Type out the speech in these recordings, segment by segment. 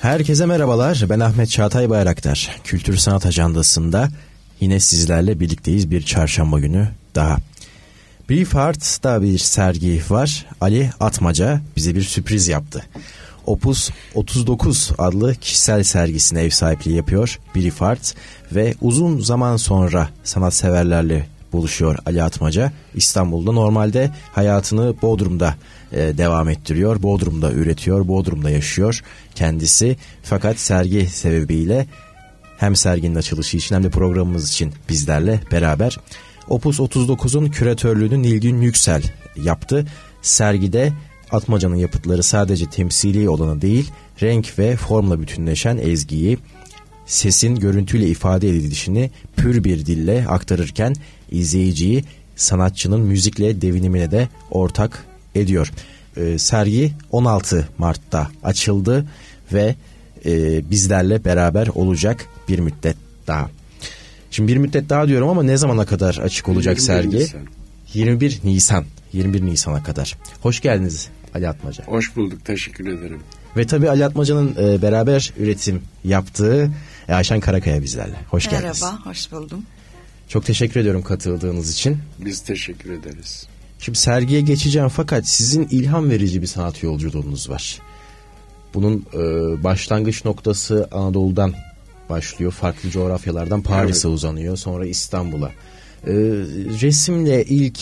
Herkese merhabalar. Ben Ahmet Çağatay Bayraktar. Kültür Sanat Ajandası'nda yine sizlerle birlikteyiz bir çarşamba günü daha. Brief Art'ta bir sergi var. Ali Atmaca bize bir sürpriz yaptı. Opus 39 adlı kişisel sergisine ev sahipliği yapıyor Brief Art ve uzun zaman sonra sanatseverlerle buluşuyor Ali Atmaca. İstanbul'da normalde hayatını Bodrum'da e, devam ettiriyor. Bodrum'da üretiyor, Bodrum'da yaşıyor kendisi. Fakat sergi sebebiyle hem serginin açılışı için hem de programımız için bizlerle beraber Opus 39'un küratörlüğünü Nilgün Yüksel yaptı. Sergide Atmaca'nın yapıtları sadece temsili olanı değil, renk ve formla bütünleşen ezgiyi, sesin görüntüyle ifade edilişini pür bir dille aktarırken izleyiciyi sanatçının müzikle devinimine de ortak ediyor. E, sergi 16 Mart'ta açıldı ve e, bizlerle beraber olacak bir müddet daha. Şimdi bir müddet daha diyorum ama ne zamana kadar açık olacak sergi? Nisan. 21 Nisan. 21 Nisan'a kadar. Hoş geldiniz Ali Atmaca. Hoş bulduk. Teşekkür ederim. Ve tabii Ali Atmaca'nın e, beraber üretim yaptığı e, Ayşen Karakaya bizlerle. Hoş Merhaba, geldiniz. Merhaba, hoş buldum. Çok teşekkür ediyorum katıldığınız için. Biz teşekkür ederiz. Şimdi sergiye geçeceğim fakat sizin ilham verici bir sanat yolculuğunuz var. Bunun e, başlangıç noktası Anadolu'dan başlıyor. Farklı coğrafyalardan Paris'e evet. uzanıyor. Sonra İstanbul'a. E, resimle ilk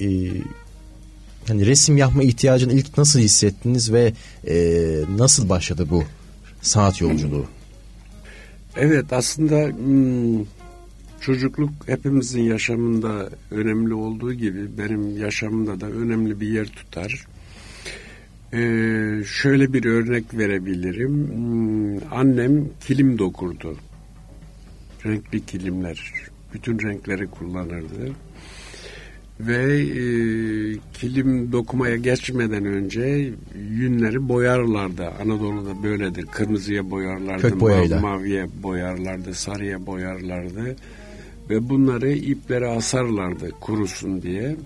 e, hani resim yapma ihtiyacını ilk nasıl hissettiniz ve e, nasıl başladı bu sanat yolculuğu? Evet aslında hmm, çocukluk hepimizin yaşamında önemli olduğu gibi benim yaşamımda da önemli bir yer tutar. Ee, şöyle bir örnek verebilirim. Hmm, annem kilim dokurdu. Renkli kilimler. Bütün renkleri kullanırdı. Ve e, kilim dokumaya geçmeden önce yünleri boyarlardı. Anadolu'da böyledir. Kırmızıya boyarlardı, Kök boyayla. maviye boyarlardı, sarıya boyarlardı. Ve bunları iplere asarlardı kurusun diye.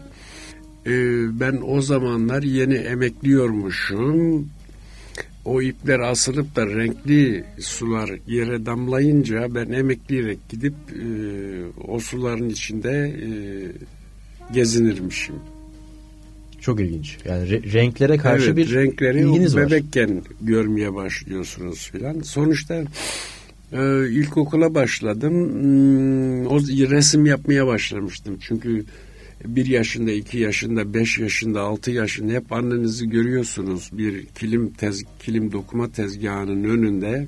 E, ben o zamanlar yeni emekliyormuşum. O ipler asılıp da renkli sular yere damlayınca ben emekleyerek gidip e, o suların içinde e, gezinirmişim. Çok ilginç. Yani re- renklere karşı evet, bir renkleri ilginiz var. bebekken görmeye başlıyorsunuz filan. Sonuçta e, ilkokula başladım. Hmm, o resim yapmaya başlamıştım. Çünkü bir yaşında, iki yaşında, beş yaşında, altı yaşında hep annenizi görüyorsunuz. Bir kilim tez, kilim dokuma tezgahının önünde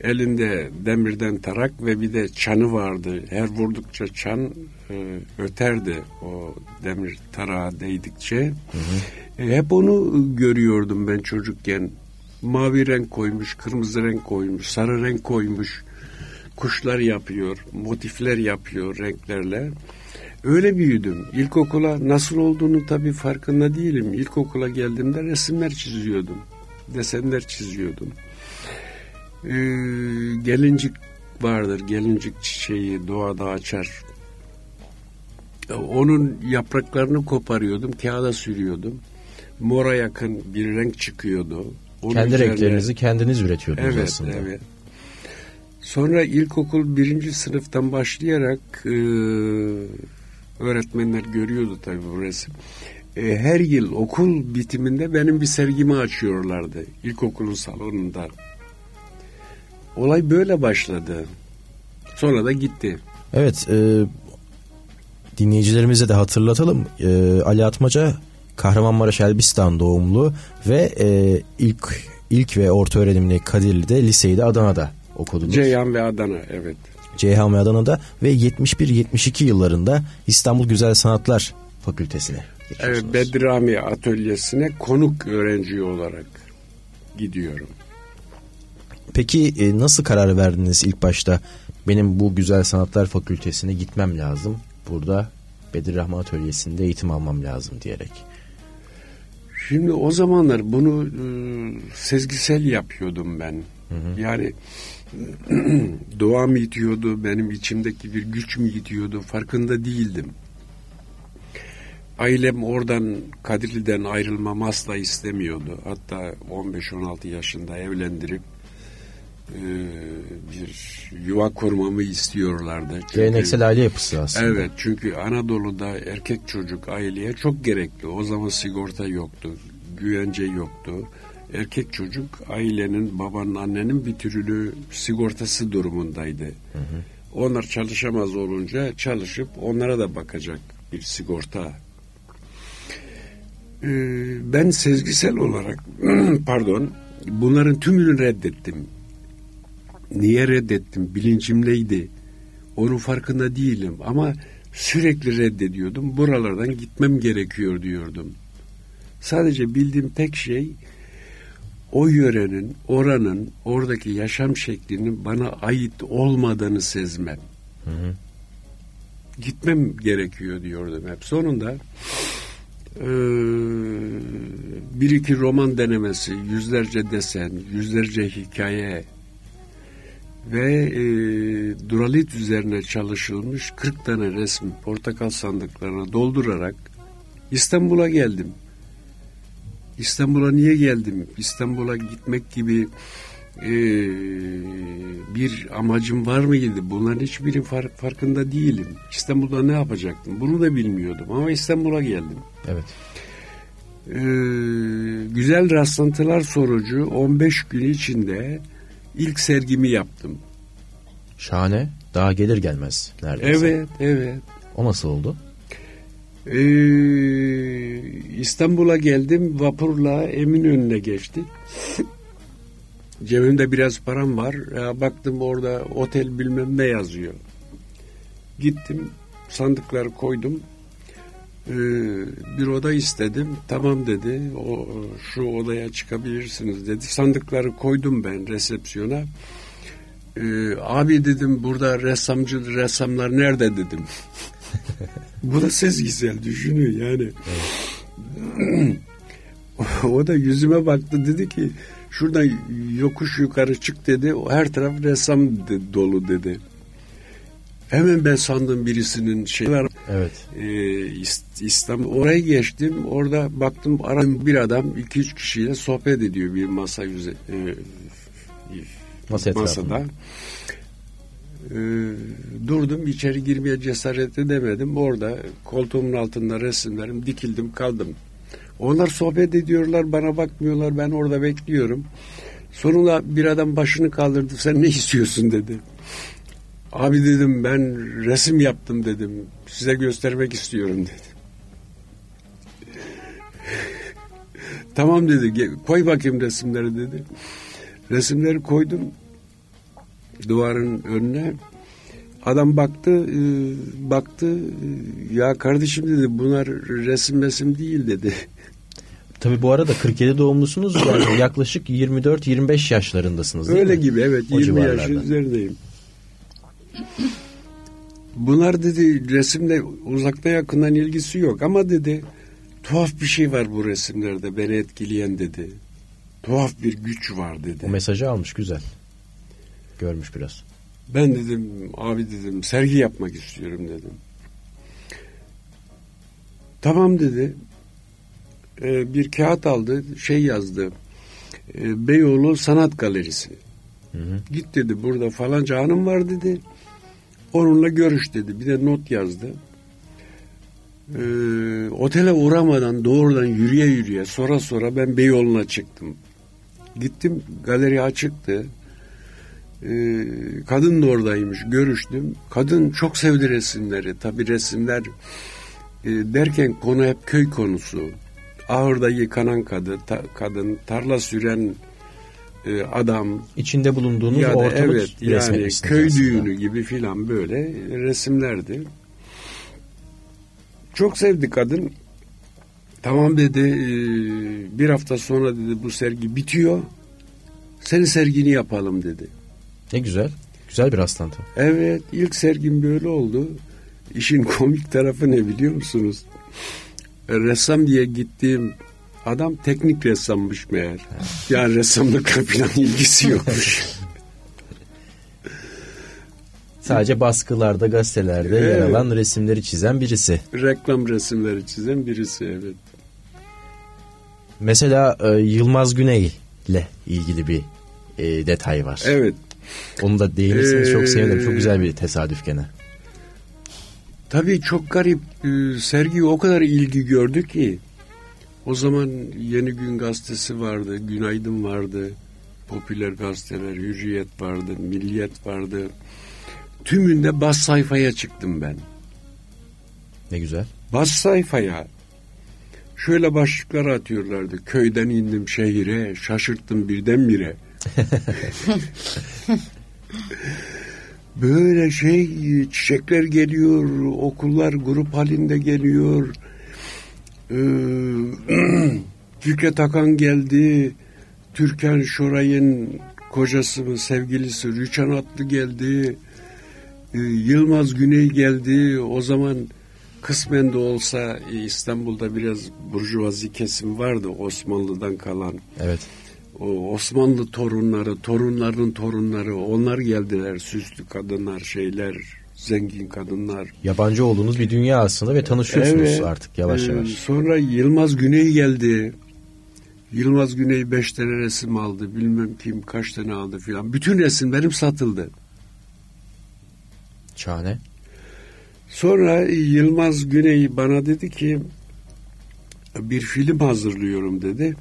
elinde demirden tarak ve bir de çanı vardı. Her vurdukça çan e, öterdi o demir tarağa değdikçe. Hı hı. E, hep onu görüyordum ben çocukken. Mavi renk koymuş, kırmızı renk koymuş, sarı renk koymuş. Kuşlar yapıyor, motifler yapıyor renklerle. Öyle büyüdüm. İlkokula nasıl olduğunu tabii farkında değilim. İlkokula geldiğimde resimler çiziyordum. Desenler çiziyordum. Ee, gelincik vardır. Gelincik çiçeği doğada açar. Onun yapraklarını koparıyordum. Kağıda sürüyordum. Mora yakın bir renk çıkıyordu. Onun Kendi üzerine... renklerinizi kendiniz üretiyordunuz evet, aslında. Evet. Sonra ilkokul birinci sınıftan başlayarak e, öğretmenler görüyordu tabii bu resim. E, her yıl okul bitiminde benim bir sergimi açıyorlardı ilkokulun salonunda. Olay böyle başladı. Sonra da gitti. Evet, e, dinleyicilerimize de hatırlatalım. E, Ali Atmaca Kahramanmaraş Elbistan doğumlu ve e, ilk ilk ve orta öğrenimini Kadirli'de, liseyi de Adana'da okudunuz. Ceyhan ve Adana, evet. Ceyhan ve Adana'da ve 71-72 yıllarında İstanbul Güzel Sanatlar Fakültesine Evet, Bedrami Atölyesi'ne konuk öğrenci olarak gidiyorum. Peki e, nasıl karar verdiniz ilk başta? Benim bu Güzel Sanatlar Fakültesine gitmem lazım. Burada Bedir Rahman Atölyesi'nde eğitim almam lazım diyerek. Şimdi o zamanlar bunu e, sezgisel yapıyordum ben. Hı hı. Yani doğa mı itiyordu, benim içimdeki bir güç mü itiyordu farkında değildim. Ailem oradan Kadirli'den ayrılmamı asla istemiyordu. Hatta 15-16 yaşında evlendirip e, bir yuva kurmamı istiyorlardı. Çünkü, Geleneksel aile yapısı aslında. Evet çünkü Anadolu'da erkek çocuk aileye çok gerekli. O zaman sigorta yoktu, güvence yoktu. Erkek çocuk ailenin, babanın, annenin bir türlü sigortası durumundaydı. Hı hı. Onlar çalışamaz olunca çalışıp onlara da bakacak bir sigorta. Ee, ben sezgisel olarak pardon bunların tümünü reddettim. Niye reddettim? Bilincimdeydi. Onun farkında değilim ama sürekli reddediyordum. Buralardan gitmem gerekiyor diyordum. Sadece bildiğim tek şey o yörenin, oranın, oradaki yaşam şeklinin bana ait olmadığını sezmem. Hı hı. Gitmem gerekiyor diyordum hep. Sonunda e, bir iki roman denemesi, yüzlerce desen, yüzlerce hikaye ve e, duralit üzerine çalışılmış 40 tane resim portakal sandıklarına doldurarak İstanbul'a geldim. İstanbul'a niye geldim? İstanbul'a gitmek gibi e, bir amacım var mıydı? Bunların hiçbiri far, farkında değilim. İstanbul'da ne yapacaktım? Bunu da bilmiyordum ama İstanbul'a geldim. Evet. E, güzel rastlantılar sonucu 15 gün içinde ilk sergimi yaptım. Şahane. Daha gelir gelmez neredeyse. Evet, evet. O nasıl oldu? Ee, İstanbul'a geldim vapurla Eminönü'ne geçtik. Cebimde biraz param var. Ya baktım orada otel bilmem ne yazıyor. Gittim sandıkları koydum. Ee, bir oda istedim. Tamam dedi. O şu odaya çıkabilirsiniz dedi. Sandıkları koydum ben resepsiyona. Ee, abi dedim burada ressamcı ressamlar nerede dedim. Bu da sezgisel düşünüyor yani. O da yüzüme baktı dedi ki şuradan yokuş yukarı çık dedi. Her taraf ressam dolu dedi. Hemen ben sandım birisinin şey var. Evet. E, İstanbul oraya geçtim. Orada baktım aram bir adam iki üç kişiyle sohbet ediyor bir masa yüze, e, Masa masada. E, durdum içeri girmeye cesaret edemedim. Orada koltuğumun altında resimlerim dikildim kaldım. Onlar sohbet ediyorlar bana bakmıyorlar ben orada bekliyorum. Sonunda bir adam başını kaldırdı sen ne istiyorsun dedi. Abi dedim ben resim yaptım dedim. Size göstermek istiyorum dedi. tamam dedi koy bakayım resimleri dedi. Resimleri koydum duvarın önüne. Adam baktı, e, baktı, e, ya kardeşim dedi bunlar resim resim değil dedi. Tabi bu arada 47 doğumlusunuz yani yaklaşık 24-25 yaşlarındasınız değil Öyle mi? gibi evet o 20 yaş üzerindeyim. Bunlar dedi resimle uzakta yakından ilgisi yok ama dedi tuhaf bir şey var bu resimlerde beni etkileyen dedi. Tuhaf bir güç var dedi. O mesajı almış güzel. Görmüş biraz. Ben dedim abi dedim sergi yapmak istiyorum dedim. Tamam dedi. Ee, bir kağıt aldı şey yazdı. Ee, Beyoğlu Sanat Galerisi. Hı hı. Git dedi burada falanca hanım var dedi. Onunla görüş dedi. Bir de not yazdı. Ee, otele uğramadan doğrudan yürüye yürüye sonra sonra ben Beyoğlu'na çıktım. Gittim galeri açıktı. Ee, kadın da oradaymış görüştüm. Kadın çok sevdi resimleri. Tabi resimler e, derken konu hep köy konusu. Ahırda yıkanan kadın, ta, kadın tarla süren e, adam. içinde bulunduğunuz ya da, evet, yani köy aslında. düğünü gibi filan böyle resimlerdi. Çok sevdi kadın. Tamam dedi e, bir hafta sonra dedi bu sergi bitiyor. Senin sergini yapalım dedi. Ne güzel. Güzel bir rastlantı. Evet ilk sergim böyle oldu. İşin komik tarafı ne biliyor musunuz? Ressam diye gittiğim adam teknik ressammış meğer. Yani ressamlıkla falan ilgisi yokmuş. Sadece baskılarda, gazetelerde evet. yer alan resimleri çizen birisi. Reklam resimleri çizen birisi evet. Mesela e, Yılmaz Güney ile ilgili bir e, detay var. Evet. Onu da değinirseniz çok Ee, sevinirim. Çok güzel bir tesadüf gene. Tabii çok garip. Ee, sergi o kadar ilgi gördü ki. O zaman Yeni Gün Gazetesi vardı, Günaydın vardı, popüler gazeteler, Hürriyet vardı, Milliyet vardı. Tümünde bas sayfaya çıktım ben. Ne güzel. Bas sayfaya. Şöyle başlıklar atıyorlardı. Köyden indim şehire, şaşırttım birdenbire. Böyle şey çiçekler geliyor, okullar grup halinde geliyor. Ee, Fikret Akan geldi, Türkan Şoray'ın kocası mı sevgilisi Rüçhan Atlı geldi. Ee, Yılmaz Güney geldi. O zaman kısmen de olsa e, İstanbul'da biraz burjuvazi kesim vardı Osmanlı'dan kalan. Evet. O Osmanlı torunları, torunların torunları onlar geldiler. Süslü kadınlar, şeyler, zengin kadınlar. Yabancı olduğunuz bir dünya aslında ve tanışıyorsunuz Evet. artık yavaş Ee, yavaş. Sonra Yılmaz Güney geldi. Yılmaz Güney beş tane resim aldı. Bilmem kim kaç tane aldı filan. Bütün resimlerim satıldı. Şahane. Sonra Yılmaz Güney bana dedi ki bir film hazırlıyorum dedi.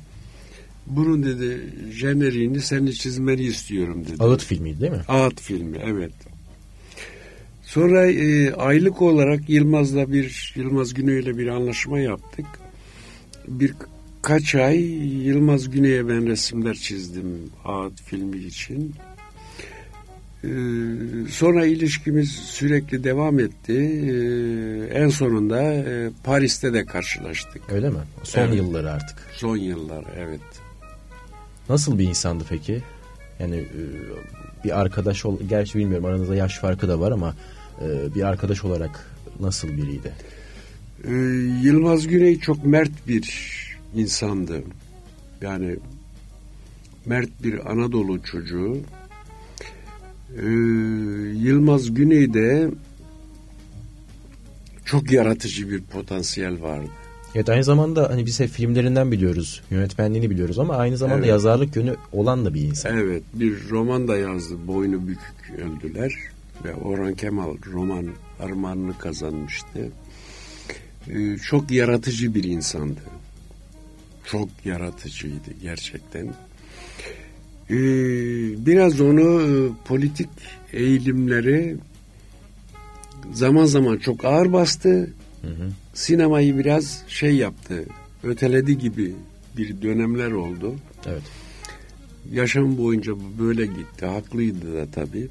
Bunun dedi jeneriğini senin çizmeni istiyorum dedi. Ağıt filmiydi değil mi? Ağıt filmi evet. Sonra e, aylık olarak Yılmaz'la bir Yılmaz Güney'le bir anlaşma yaptık. Bir kaç ay Yılmaz Güney'e ben resimler çizdim Ağıt filmi için. Ee, sonra ilişkimiz sürekli devam etti. Ee, en sonunda e, Paris'te de karşılaştık. Öyle mi? Son Evet. yılları artık. Son yıllar evet. Nasıl bir insandı peki? Yani e, bir arkadaş ol gerçi bilmiyorum aranızda yaş farkı da var ama e, bir arkadaş olarak nasıl biriydi? Ee, Yılmaz Güney çok mert bir insandı. Yani mert bir Anadolu çocuğu. Ee, Yılmaz Güney'de çok yaratıcı bir potansiyel vardı. Evet aynı zamanda hani biz hep filmlerinden biliyoruz, yönetmenliğini biliyoruz ama aynı zamanda Evet. yazarlık yönü olan da bir insan. Evet bir roman da yazdı. Boynu bükük öldüler. Ve Orhan Kemal roman armağanını kazanmıştı. Ee, çok yaratıcı bir insandı. Çok yaratıcıydı gerçekten. Ee, biraz onu e, politik eğilimleri zaman zaman çok ağır bastı. Hı hı. Sinemayı biraz şey yaptı. Öteledi gibi bir dönemler oldu. Evet. Yaşam boyunca böyle gitti. Haklıydı da tabii.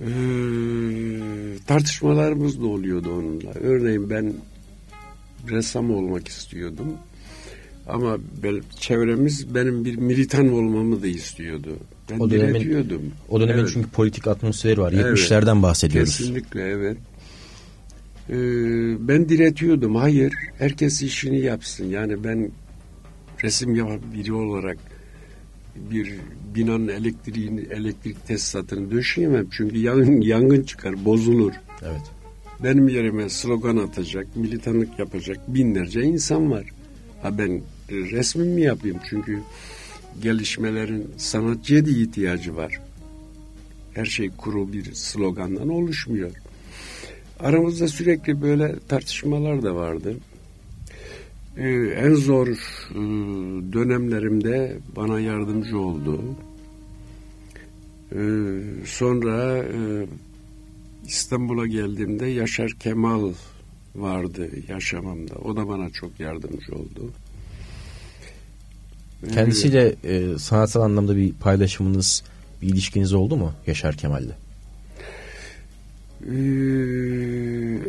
Ee, tartışmalarımız da oluyordu onunla. Örneğin ben ressam olmak istiyordum. Ama ben, çevremiz benim bir militan olmamı da istiyordu. Ben O dönemin- diretiyordum. O dönemin Evet. çünkü politik atmosferi var. Evet. 70'lerden bahsediyoruz. Kesinlikle evet. Ee, ben diretiyordum. Hayır, herkes işini yapsın. Yani ben resim yapan biri olarak bir binanın elektriğini, elektrik tesisatını döşeyemem. Çünkü yangın, yangın çıkar, bozulur. Evet. Benim yerime slogan atacak, militanlık yapacak binlerce insan var. Ha ben e, resmim mi yapayım? Çünkü gelişmelerin sanatçıya da ihtiyacı var. Her şey kuru bir slogandan oluşmuyor. Aramızda sürekli böyle tartışmalar da vardı. Ee, en zor e, dönemlerimde bana yardımcı oldu. Ee, sonra e, İstanbul'a geldiğimde Yaşar Kemal vardı yaşamamda. O da bana çok yardımcı oldu. Ee, Kendisiyle e, sanatsal anlamda bir paylaşımınız, bir ilişkiniz oldu mu Yaşar Kemal'le? Ee,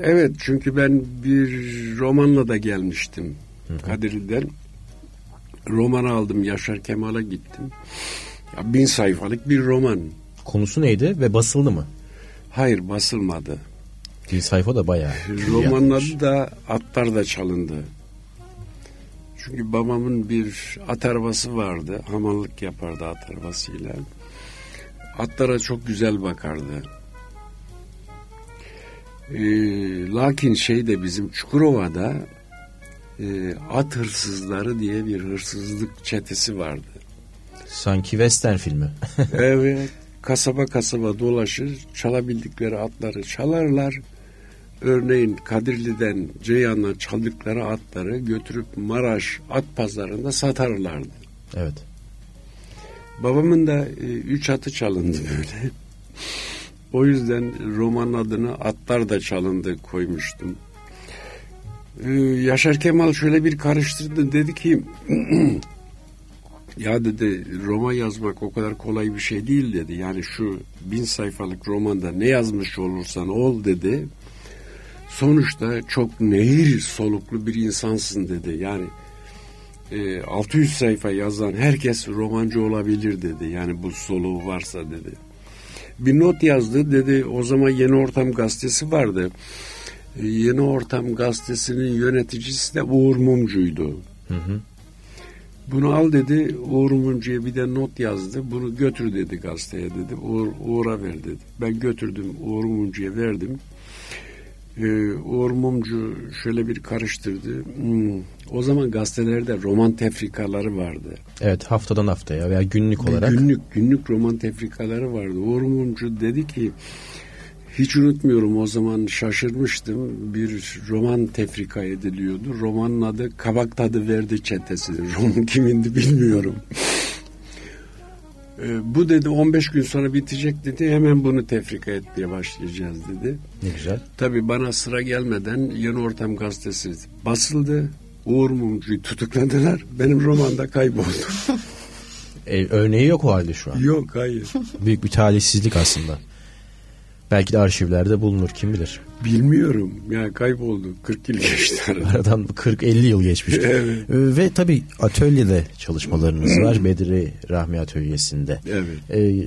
evet çünkü ben bir romanla da gelmiştim Kadirli'den. Roman aldım Yaşar Kemal'a gittim. Ya bin sayfalık bir roman. Konusu neydi ve basıldı mı? Hayır basılmadı. Bir sayfa da bayağı. Romanın adı da Atlar da Çalındı. Çünkü babamın bir at arabası vardı. Hamallık yapardı at arabasıyla. Atlara çok güzel bakardı. Ee, lakin şey de bizim Çukurova'da e, at hırsızları diye bir hırsızlık çetesi vardı. Sanki western filmi. evet. Kasaba kasaba dolaşır, çalabildikleri atları çalarlar. Örneğin Kadirli'den Ceyhan'a çaldıkları atları götürüp Maraş at pazarında satarlardı. Evet. Babamın da e, üç atı çalındı böyle. O yüzden roman adını Atlar da Çalındı koymuştum. Ee, Yaşar Kemal şöyle bir karıştırdı. Dedi ki ya dedi roman yazmak o kadar kolay bir şey değil dedi. Yani şu bin sayfalık romanda ne yazmış olursan ol dedi. Sonuçta çok nehir soluklu bir insansın dedi. Yani e, 600 sayfa yazan herkes romancı olabilir dedi. Yani bu soluğu varsa dedi. Bir not yazdı dedi o zaman Yeni Ortam gazetesi vardı. Yeni Ortam gazetesinin yöneticisi de Uğur Mumcu'ydu. Hı hı. Bunu al dedi Uğur Mumcu'ya bir de not yazdı. Bunu götür dedi gazeteye dedi. Uğur, Uğur'a ver dedi. Ben götürdüm Uğur Mumcu'ya verdim. Ee, Uğur Mumcu şöyle bir karıştırdı. Hmm, o zaman gazetelerde roman tefrikaları vardı. Evet haftadan haftaya veya günlük olarak. Günlük günlük roman tefrikaları vardı. Uğur Mumcu dedi ki hiç unutmuyorum o zaman şaşırmıştım. Bir roman tefrika ediliyordu. Romanın adı Kabak Tadı Verdi Çetesi. Roman kimindi bilmiyorum. Ee, bu dedi 15 gün sonra bitecek dedi. Hemen bunu tefrika etmeye başlayacağız dedi. Ne güzel. Tabii bana sıra gelmeden Yeni Ortam Gazetesi basıldı. Uğur Mumcu'yu tutukladılar. Benim romanda kayboldu. E, örneği yok o halde şu an. Yok hayır. Büyük bir talihsizlik aslında. Belki de arşivlerde bulunur kim bilir. Bilmiyorum. Ya kayboldu. 40 yıl geçti aradan. Aradan 40-50 yıl geçmiş. Evet. E, Ve tabii atölyede çalışmalarınız var. Bedri Rahmi Atölyesi'nde. Evet. E,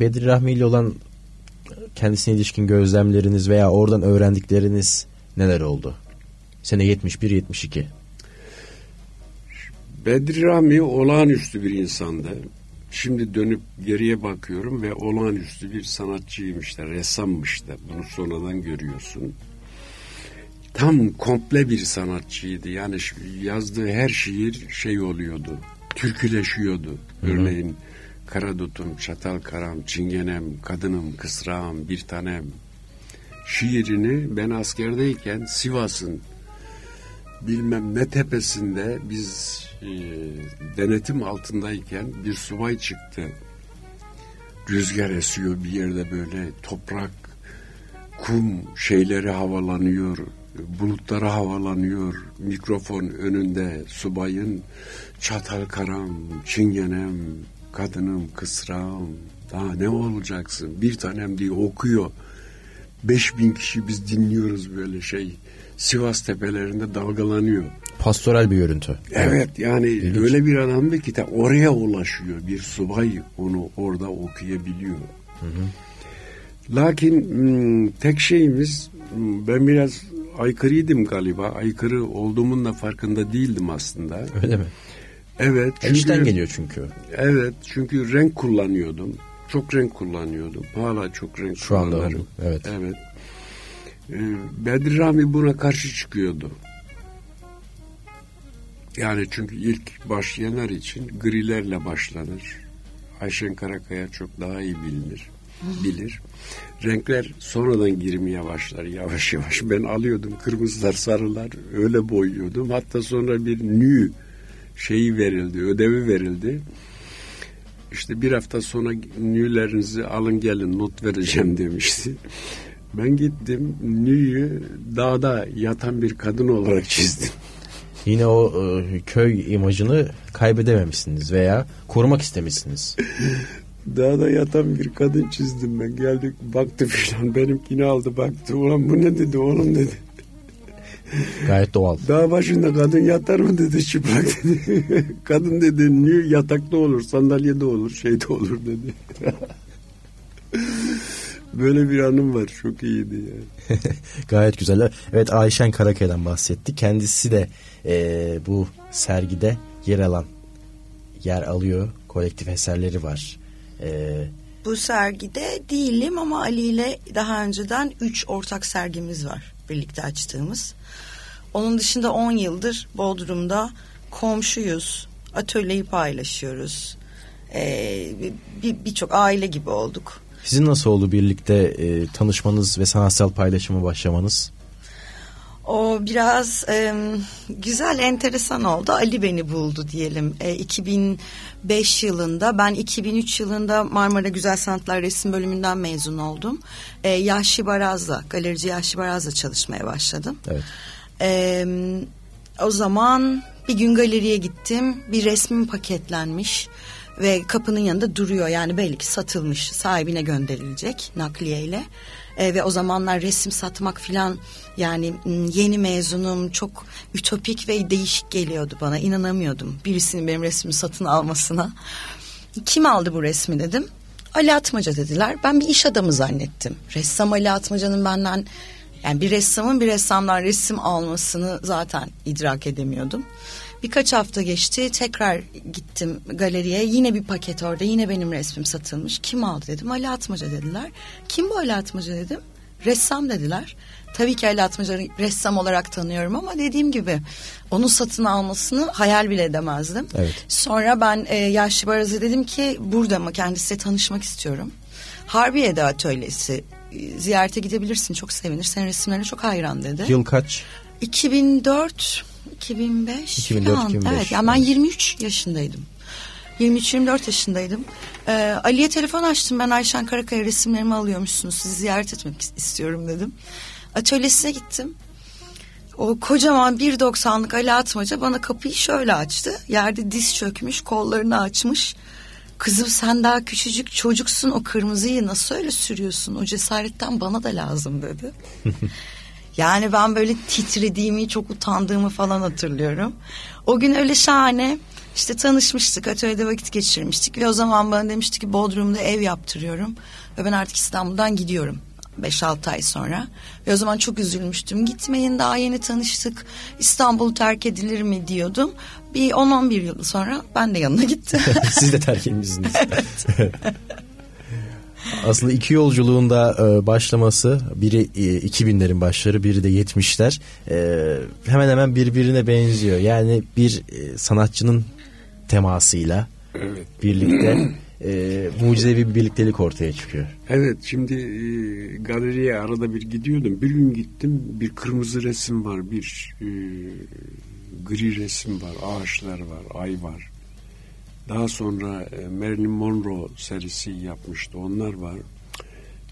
Bedri Rahmi ile olan kendisine ilişkin gözlemleriniz veya oradan öğrendikleriniz neler oldu? Sene 71-72. Bedri Rami olağanüstü bir insandı. Şimdi dönüp geriye bakıyorum ve olağanüstü bir sanatçıymış da, ressammış da. Bunu sonradan görüyorsun. Tam komple bir sanatçıydı. Yani yazdığı her şiir şey oluyordu. Türküleşiyordu. Örneğin Karadutum, Çatal Karam, Çingenem, Kadınım, Kısrağım, Bir Tanem şiirini ben askerdeyken Sivas'ın bilmem ne tepesinde biz e, denetim altındayken bir subay çıktı. Rüzgar esiyor bir yerde böyle toprak, kum şeyleri havalanıyor, bulutları havalanıyor. Mikrofon önünde subayın çatal karam, çingenem, kadınım, kısrağım, daha ne olacaksın? Bir tanem diye okuyor. Beş bin kişi biz dinliyoruz böyle şey. Sivas tepelerinde dalgalanıyor. Pastoral bir görüntü. Evet yani İlginç. öyle bir adamdı ki ta oraya ulaşıyor. Bir subay onu orada okuyabiliyor. Lakin hmm, tek şeyimiz hmm, ben biraz aykırıydım galiba. Aykırı olduğumun da farkında değildim aslında. Öyle mi? Evet. İçten geliyor çünkü. Evet çünkü renk kullanıyordum. Çok renk kullanıyordum. Hala çok renk Şu anda kullanırım. evet. Evet. Ee, Bedri Rami buna karşı çıkıyordu. Yani çünkü ilk başlayanlar için grilerle başlanır. Ayşen Karakaya çok daha iyi bilinir. Bilir. Renkler sonradan girmeye başlar yavaş yavaş. Ben alıyordum kırmızılar, sarılar öyle boyuyordum. Hatta sonra bir nü şeyi verildi, ödevi verildi. İşte bir hafta sonra nülerinizi alın gelin not vereceğim demişti. Ben gittim nüyü dağda yatan bir kadın olarak çizdim. Yine o e, köy imajını kaybedememişsiniz veya korumak istemişsiniz. Dağda yatan bir kadın çizdim ben. Geldik baktı filan benimkini aldı baktı. Ulan bu ne dedi oğlum dedi. Gayet doğal. Dağ başında kadın yatar mı dedi çıplak dedi. kadın dedi nü yatakta olur sandalyede olur şeyde olur dedi. Böyle bir anım var çok iyiydi yani. Gayet güzel. Evet Ayşen Karakaya'dan bahsetti. Kendisi de e, bu sergide yer alan, yer alıyor. Kolektif eserleri var. E, Bu sergide değilim ama Ali ile daha önceden 3 ortak sergimiz var birlikte açtığımız. Onun dışında 10 yıldır Bodrum'da komşuyuz. Atölyeyi paylaşıyoruz. Ee, Birçok bir aile gibi olduk. Sizin nasıl oldu birlikte e, tanışmanız ve sanatsal paylaşımı başlamanız? O biraz e, güzel, enteresan oldu. Ali beni buldu diyelim. E, 2005 yılında, ben 2003 yılında Marmara Güzel Sanatlar Resim Bölümünden mezun oldum. E, Yahşi Baraz'la, galerici Yahşi Baraz'la çalışmaya başladım. Evet. E, o zaman bir gün galeriye gittim. Bir resmim paketlenmiş ve kapının yanında duruyor. Yani belli ki satılmış, sahibine gönderilecek nakliyeyle. E, ve o zamanlar resim satmak filan yani yeni mezunum çok ütopik ve değişik geliyordu bana. İnanamıyordum birisinin benim resmimi satın almasına. Kim aldı bu resmi dedim. Ali Atmaca dediler. Ben bir iş adamı zannettim. Ressam Ali Atmaca'nın benden yani bir ressamın bir ressamdan resim almasını zaten idrak edemiyordum. Birkaç hafta geçti tekrar gittim galeriye yine bir paket orada yine benim resmim satılmış. Kim aldı dedim Ali Atmaca dediler. Kim bu Ali Atmaca dedim. Ressam dediler. Tabii ki Ali Atmaca'yı ressam olarak tanıyorum ama dediğim gibi onun satın almasını hayal bile edemezdim. Evet. Sonra ben e, Yaşlı Baraz'a dedim ki burada mı kendisiyle tanışmak istiyorum. Harbiye'de atölyesi e, ziyarete gidebilirsin çok sevinir. Senin resimlerine çok hayran dedi. Yıl kaç? 2004 2005 2004 falan. 2005. Evet yani ben 23 yaşındaydım. 23-24 yaşındaydım. Ee, Ali'ye telefon açtım. Ben Ayşen Karakaya resimlerimi alıyormuşsunuz. Sizi ziyaret etmek istiyorum dedim. Atölyesine gittim. O kocaman 1.90'lık Ali Atmaca bana kapıyı şöyle açtı. Yerde diz çökmüş, kollarını açmış. Kızım sen daha küçücük çocuksun o kırmızıyı nasıl öyle sürüyorsun? O cesaretten bana da lazım dedi. yani ben böyle titrediğimi, çok utandığımı falan hatırlıyorum. O gün öyle şahane işte tanışmıştık, atölyede vakit geçirmiştik ve o zaman bana demişti ki Bodrum'da ev yaptırıyorum ve ben artık İstanbul'dan gidiyorum. 5-6 ay sonra. Ve o zaman çok üzülmüştüm. Gitmeyin daha yeni tanıştık. İstanbul terk edilir mi diyordum. Bir 10-11 yıl sonra ben de yanına gittim. Siz de terk etmişsiniz. evet. Aslında iki yolculuğunda e, başlaması biri 2000'lerin e, başları biri de 70'ler e, hemen hemen birbirine benziyor. Yani bir sanatçının temasıyla evet. birlikte e, mucizevi bir birliktelik ortaya çıkıyor. Evet şimdi e, galeriye arada bir gidiyordum. Bir gün gittim bir kırmızı resim var bir e, gri resim var ağaçlar var ay var. Daha sonra e, Marilyn Monroe serisi yapmıştı onlar var.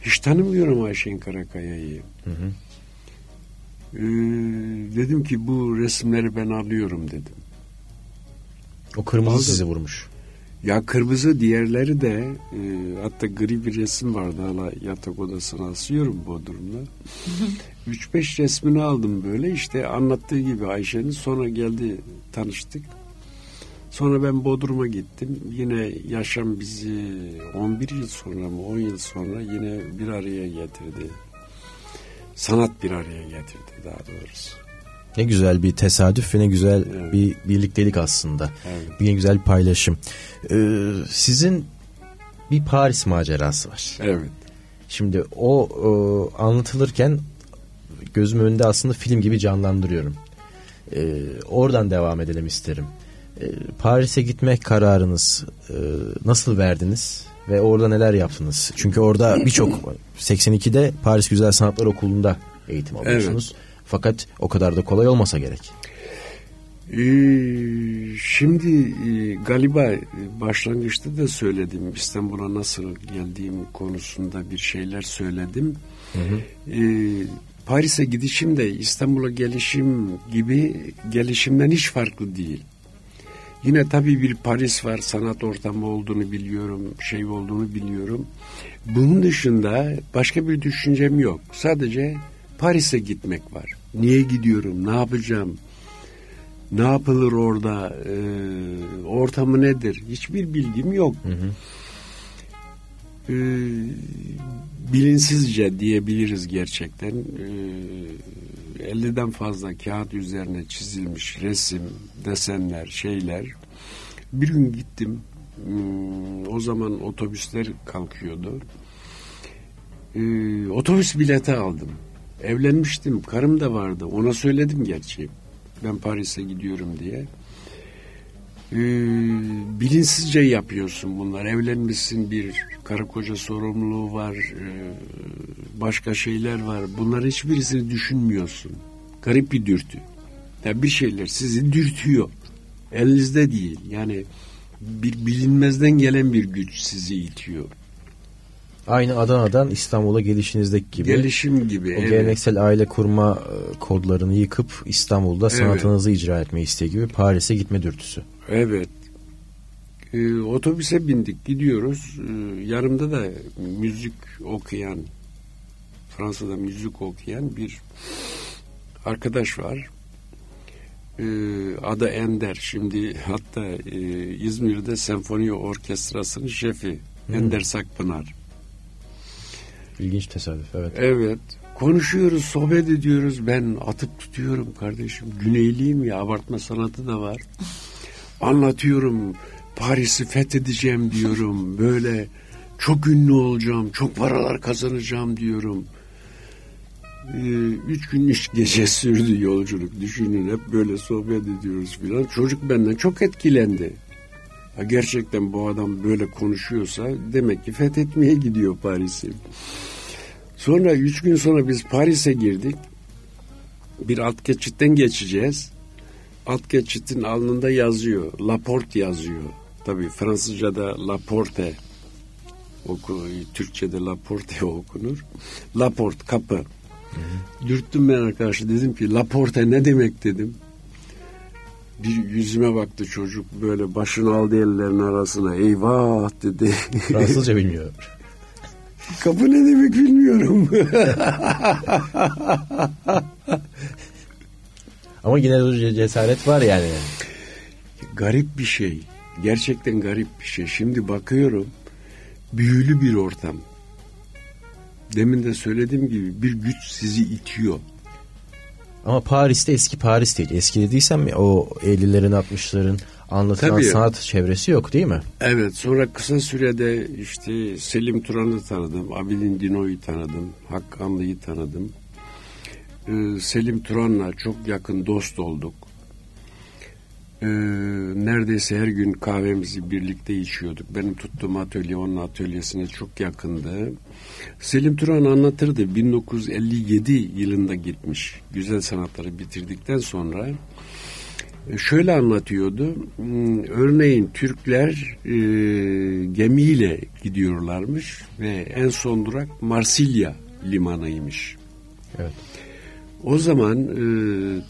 Hiç tanımıyorum Ayşen Karakaya'yı. Hı hı. Ee, dedim ki bu resimleri ben alıyorum dedim. O kırmızı Aldım. sizi vurmuş. Ya kırmızı diğerleri de e, hatta gri bir resim vardı hala yatak odasına asıyorum Bodrum'da. 3-5 resmini aldım böyle işte anlattığı gibi Ayşe'nin sonra geldi tanıştık. Sonra ben Bodrum'a gittim. Yine yaşam bizi 11 yıl sonra mı 10 yıl sonra yine bir araya getirdi. Sanat bir araya getirdi daha doğrusu. Ne güzel bir tesadüf ve ne güzel evet. bir birliktelik aslında. Evet. Bir güzel bir paylaşım. Ee, sizin bir Paris macerası var. Evet. Şimdi o, o anlatılırken gözüm önünde aslında film gibi canlandırıyorum. Ee, oradan devam edelim isterim. Ee, Paris'e gitmek kararınız e, nasıl verdiniz ve orada neler yaptınız? Çünkü orada birçok 82'de Paris Güzel Sanatlar Okulu'nda eğitim alıyorsunuz. Evet. Fakat o kadar da kolay olmasa gerek. Ee, şimdi e, galiba başlangıçta da söyledim İstanbul'a nasıl geldiğim konusunda bir şeyler söyledim. Hı hı. Ee, Paris'e gidişim de İstanbul'a gelişim gibi gelişimden hiç farklı değil. Yine tabii bir Paris var, sanat ortamı olduğunu biliyorum, şey olduğunu biliyorum. Bunun dışında başka bir düşüncem yok. Sadece Paris'e gitmek var. Niye gidiyorum? Ne yapacağım? Ne yapılır orada? E, ortamı nedir? Hiçbir bilgim yok. Hı hı. E, bilinsizce diyebiliriz gerçekten. E, 50'den fazla kağıt üzerine çizilmiş resim, desenler, şeyler. Bir gün gittim. Hmm, o zaman otobüsler kalkıyordu. E, otobüs bileti aldım. Evlenmiştim. Karım da vardı. Ona söyledim gerçi. Ben Paris'e gidiyorum diye. Ee, bilinçsizce yapıyorsun bunlar. Evlenmişsin bir karı koca sorumluluğu var. ee, başka şeyler var. Bunlar hiçbirisini düşünmüyorsun. Garip bir dürtü. Ya bir şeyler sizi dürtüyor. Elinizde değil. Yani bir bilinmezden gelen bir güç sizi itiyor. Aynı Adana'dan İstanbul'a gelişinizdeki gibi. Gelişim gibi. O evet. geleneksel aile kurma e, kodlarını yıkıp İstanbul'da sanatınızı icra etme isteği gibi Paris'e gitme dürtüsü. Evet. Ee, otobüse bindik gidiyoruz. Ee, yanımda da müzik okuyan Fransa'da müzik okuyan bir arkadaş var. Ee, adı Ender. Şimdi hatta e, İzmir'de senfoni orkestrasının şefi. Ender Sakpınar. İlginç tesadüf evet. Evet. Konuşuyoruz, sohbet ediyoruz. Ben atıp tutuyorum kardeşim. Güneyliyim ya, abartma sanatı da var. Anlatıyorum. Paris'i fethedeceğim diyorum. Böyle çok ünlü olacağım, çok paralar kazanacağım diyorum. Ee, üç gün üç gece sürdü yolculuk. Düşünün hep böyle sohbet ediyoruz filan. Çocuk benden çok etkilendi. Ha, gerçekten bu adam böyle konuşuyorsa demek ki fethetmeye gidiyor Paris'i. Sonra üç gün sonra biz Paris'e girdik. Bir alt geçitten geçeceğiz. Alt geçitin alnında yazıyor. Laporte yazıyor. Tabii Fransızca'da Laporte oku, Türkçe'de Laporte okunur. Laporte kapı. Dürttüm ben arkadaşı dedim ki Laporte ne demek dedim. Bir yüzüme baktı çocuk böyle başını aldı ellerinin arasına. Eyvah dedi. Fransızca bilmiyor. Kapı ne demek bilmiyorum. Ama yine de cesaret var yani. garip bir şey. Gerçekten garip bir şey. Şimdi bakıyorum büyülü bir ortam. Demin de söylediğim gibi bir güç sizi itiyor. Ama Paris'te eski Paris değil. Eski dediysem o 50'lerin 60'ların anlatılan Tabii. sanat çevresi yok değil mi? Evet sonra kısa sürede işte Selim Turan'ı tanıdım. Abidin Dino'yu tanıdım. Hakkı Anlı'yı tanıdım. Ee, Selim Turan'la çok yakın dost olduk. Ee, neredeyse her gün kahvemizi birlikte içiyorduk. Benim tuttuğum atölye onun atölyesine çok yakındı. Selim Turan anlatırdı 1957 yılında gitmiş. Güzel sanatları bitirdikten sonra e, şöyle anlatıyordu. Hmm, Örneğin Türkler e, gemiyle gidiyorlarmış ve en son durak Marsilya limanıymış. Evet. O zaman e,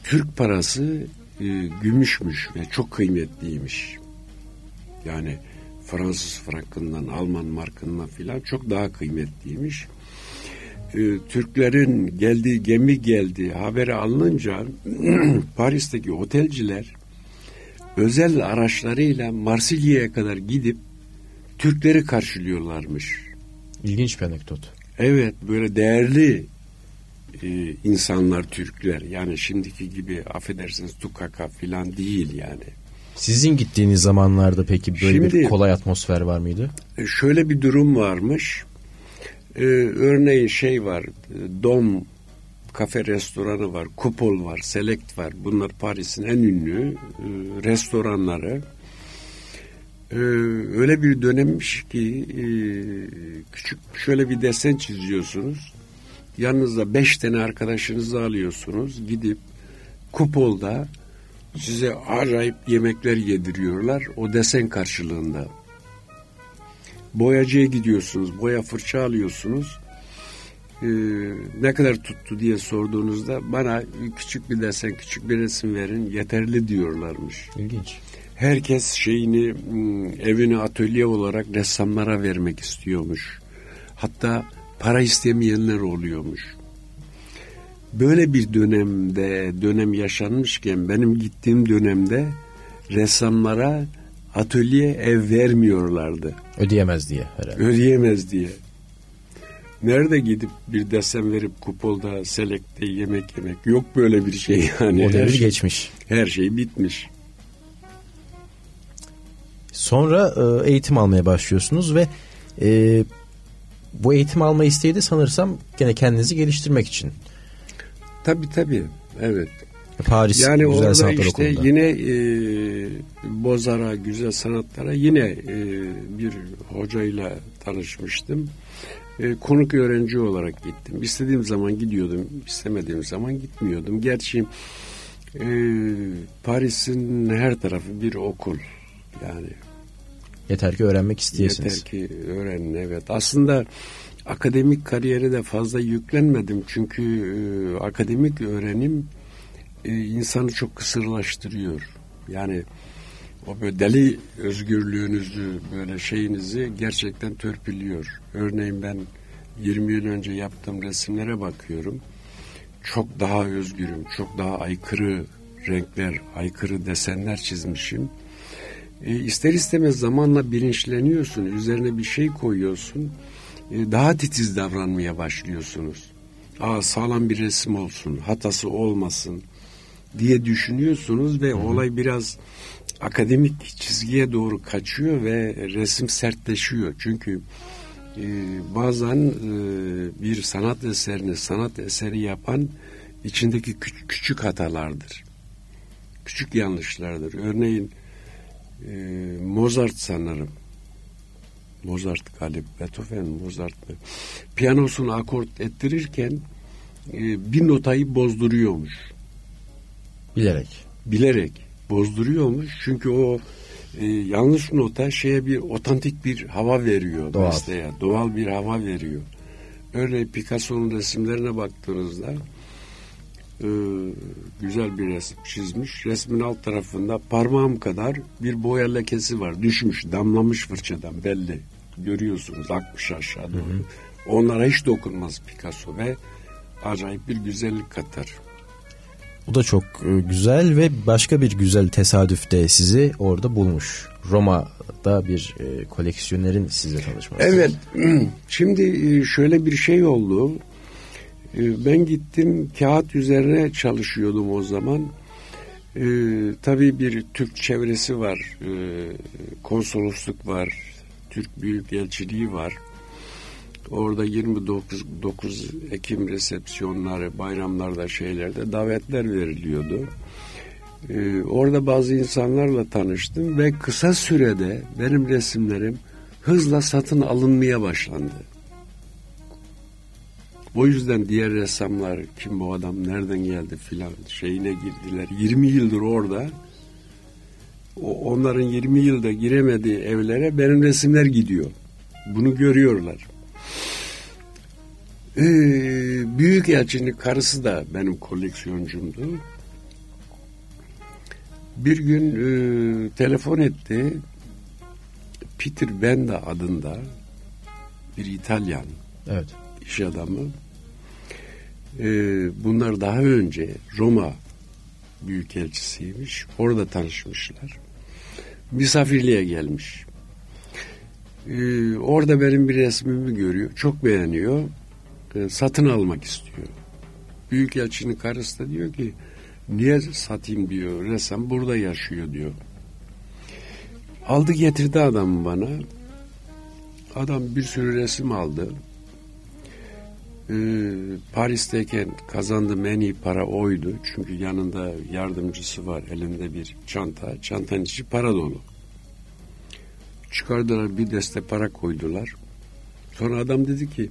Türk parası e, gümüşmüş ve çok kıymetliymiş. Yani Fransız frankından, Alman markından filan çok daha kıymetliymiş. E, Türklerin geldiği gemi geldi haberi alınınca Paris'teki otelciler özel araçlarıyla Marsilya'ya kadar gidip Türkleri karşılıyorlarmış. İlginç bir anekdot. Evet böyle değerli e, insanlar Türkler. Yani şimdiki gibi affedersiniz tukaka filan değil yani. Sizin gittiğiniz zamanlarda peki böyle bir Şimdi- kolay atmosfer var mıydı? E, şöyle bir durum varmış. E, örneğin şey var. e, Dom kafe restoranı var. Kupol var. Select var. Bunlar Paris'in en ünlü e, restoranları. E, öyle bir dönemmiş ki e, küçük şöyle bir desen çiziyorsunuz. Yanınızda beş tane arkadaşınızı alıyorsunuz. Gidip Kupol'da size acayip yemekler yediriyorlar. O desen karşılığında. Boyacıya gidiyorsunuz. Boya fırça alıyorsunuz. Ee, ne kadar tuttu diye sorduğunuzda bana küçük bir desen, küçük bir resim verin yeterli diyorlarmış. İlginç. Herkes şeyini hmm, evini atölye olarak ressamlara vermek istiyormuş. Hatta para istemeyenler oluyormuş. Böyle bir dönemde dönem yaşanmışken benim gittiğim dönemde ressamlara atölye ev vermiyorlardı. Ödeyemez diye herhalde. Ödeyemez diye. Nerede gidip bir desen verip kupolda selekte yemek yemek yok böyle bir şey yani. o devir şey, geçmiş. her şey bitmiş. Sonra e, eğitim almaya başlıyorsunuz ve e, bu eğitim alma isteği de sanırsam gene kendinizi geliştirmek için. Tabii tabii. Evet. Paris yani Güzel orada Sanatlar işte Okulu'nda. yine e, Bozar'a, güzel sanatlara yine e, bir hocayla tanışmıştım. E, konuk öğrenci olarak gittim. İstediğim zaman gidiyordum, istemediğim zaman gitmiyordum. Gerçi e, Paris'in her tarafı bir okul. Yani Yeter ki öğrenmek isteyesiniz. Yeter ki öğrenin evet. Aslında akademik kariyere de fazla yüklenmedim. Çünkü e, akademik öğrenim e, insanı çok kısırlaştırıyor. Yani o böyle deli özgürlüğünüzü böyle şeyinizi gerçekten törpülüyor. Örneğin ben 20 yıl önce yaptığım resimlere bakıyorum. Çok daha özgürüm, çok daha aykırı renkler, aykırı desenler çizmişim. E, ister istemez zamanla bilinçleniyorsun, üzerine bir şey koyuyorsun, e, daha titiz davranmaya başlıyorsunuz. Aa, sağlam bir resim olsun, hatası olmasın diye düşünüyorsunuz ve olay biraz akademik çizgiye doğru kaçıyor ve resim sertleşiyor. Çünkü e, bazen e, bir sanat eserini sanat eseri yapan içindeki küç- küçük hatalardır. Küçük yanlışlardır. Örneğin e, Mozart sanırım. Mozart galiba, Beethoven, Mozart mı? Piyanosunu akort ettirirken e, bir notayı bozduruyormuş. Bilerek. Bilerek bozduruyormuş. Çünkü o e, yanlış nota şeye bir otantik bir hava veriyor Doğal. besteye. Doğal bir hava veriyor. Örneğin Picasso'nun resimlerine baktığınızda e, güzel bir resim çizmiş. Resmin alt tarafında parmağım kadar bir boya lekesi var. Düşmüş, damlamış fırçadan belli. Görüyorsunuz akmış aşağı doğru. Onlara hiç dokunmaz Picasso ve acayip bir güzellik katar. Bu da çok e, güzel ve başka bir güzel tesadüf de sizi orada bulmuş. Roma'da bir e, koleksiyonerin sizle tanışması. Evet. Şimdi e, şöyle bir şey oldu. E, Ben gittim kağıt üzerine çalışıyordum o zaman. Ee, tabii bir Türk çevresi var. Ee, konsolosluk var. Türk Büyükelçiliği var. Orada 29 9 Ekim resepsiyonları, bayramlarda şeylerde davetler veriliyordu. Ee, orada bazı insanlarla tanıştım ve kısa sürede benim resimlerim hızla satın alınmaya başlandı. O yüzden diğer ressamlar kim bu adam nereden geldi filan şeyine girdiler. 20 yıldır orada. O, onların 20 yılda giremediği evlere benim resimler gidiyor. Bunu görüyorlar. Ee, Büyükelçinin karısı da benim koleksiyoncumdu. Bir gün e, telefon etti. Peter Benda adında bir İtalyan Evet. iş adamı. Ee, bunlar daha önce Roma büyükelçisiymiş. Orada tanışmışlar. Misafirliğe gelmiş. Ee, orada benim bir resmimi görüyor. Çok beğeniyor. Ee, satın almak istiyor. Büyükelçinin karısı da diyor ki niye satayım diyor. Ressam burada yaşıyor diyor. Aldı getirdi adamı bana. Adam bir sürü resim aldı. Ee, Paris'teyken kazandığım en iyi para oydu. Çünkü yanında yardımcısı var. Elinde bir çanta. Çantanın içi para dolu. Çıkardılar bir deste para koydular. Sonra adam dedi ki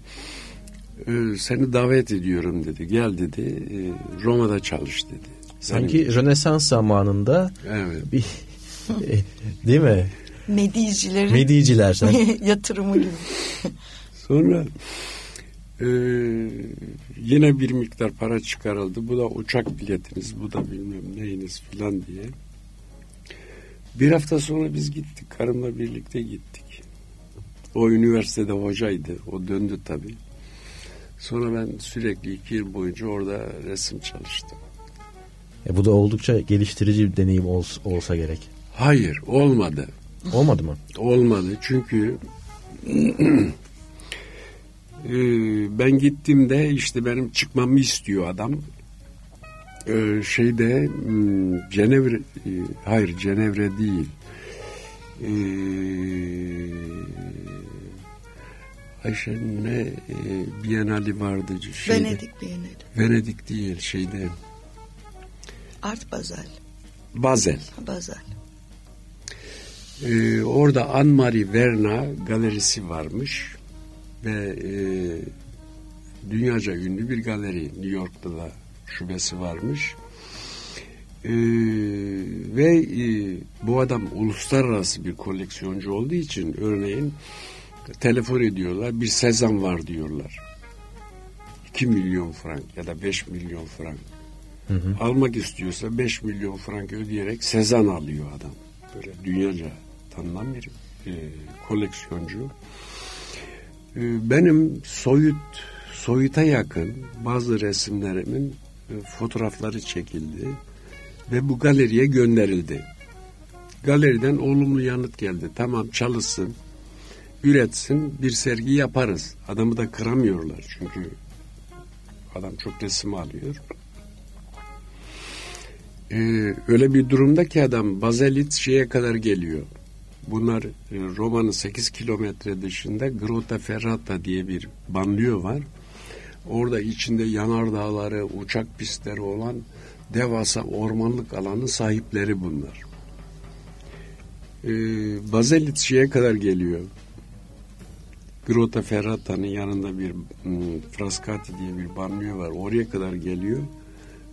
"Ee, seni davet ediyorum dedi. Gel dedi. "Ee, Roma'da çalış dedi. Sanki Rönesans zamanında evet. bir e, değil mi? Medicilerin Mediciler sen. yatırımı gibi. Sonra e, yine bir miktar para çıkarıldı. Bu da uçak biletiniz, bu da bilmem neyiniz filan diye. Bir hafta sonra biz gittik. Karımla birlikte gittik. O üniversitede hocaydı. O döndü tabii. Sonra ben sürekli iki yıl boyunca orada resim çalıştım. E, bu da oldukça geliştirici bir deneyim ols- olsa gerek. Hayır, olmadı. Olmadı mı? Olmadı çünkü e, ben gittiğimde işte benim çıkmamı istiyor adam. E, şeyde hmm, Cenevre e, hayır Cenevre değil. E, Ayşe ne e, Biennale vardı şeyde. Venedik Bienali. Venedik değil şeyde Art Basel. Basel. Basel. Ee, orada Anne-Marie Verna galerisi varmış ve e, dünyaca ünlü bir galeri New York'ta da şubesi varmış. Ee, ve e, bu adam uluslararası bir koleksiyoncu olduğu için örneğin telefon ediyorlar bir Sezan var diyorlar. 2 milyon frank ya da 5 milyon frank. Hı hı. Almak istiyorsa 5 milyon frank ödeyerek Sezan alıyor adam. Böyle dünyaca tanınan bir e, koleksiyoncu. E, benim soyut soyuta yakın bazı resimlerimin e, fotoğrafları çekildi ve bu galeriye gönderildi. Galeriden olumlu yanıt geldi. Tamam çalışsın, üretsin, bir sergi yaparız. Adamı da kıramıyorlar çünkü adam çok resim alıyor. Ee, öyle bir durumda ki adam Bazelit şeye kadar geliyor. Bunlar e, Roma'nın 8 kilometre dışında Grotta Ferrata diye bir banliyö var. Orada içinde yanardağları, uçak pistleri olan devasa ormanlık alanın sahipleri bunlar. Ee, kadar geliyor. Grotta Ferrata'nın yanında bir Frascati diye bir banliyö var. Oraya kadar geliyor.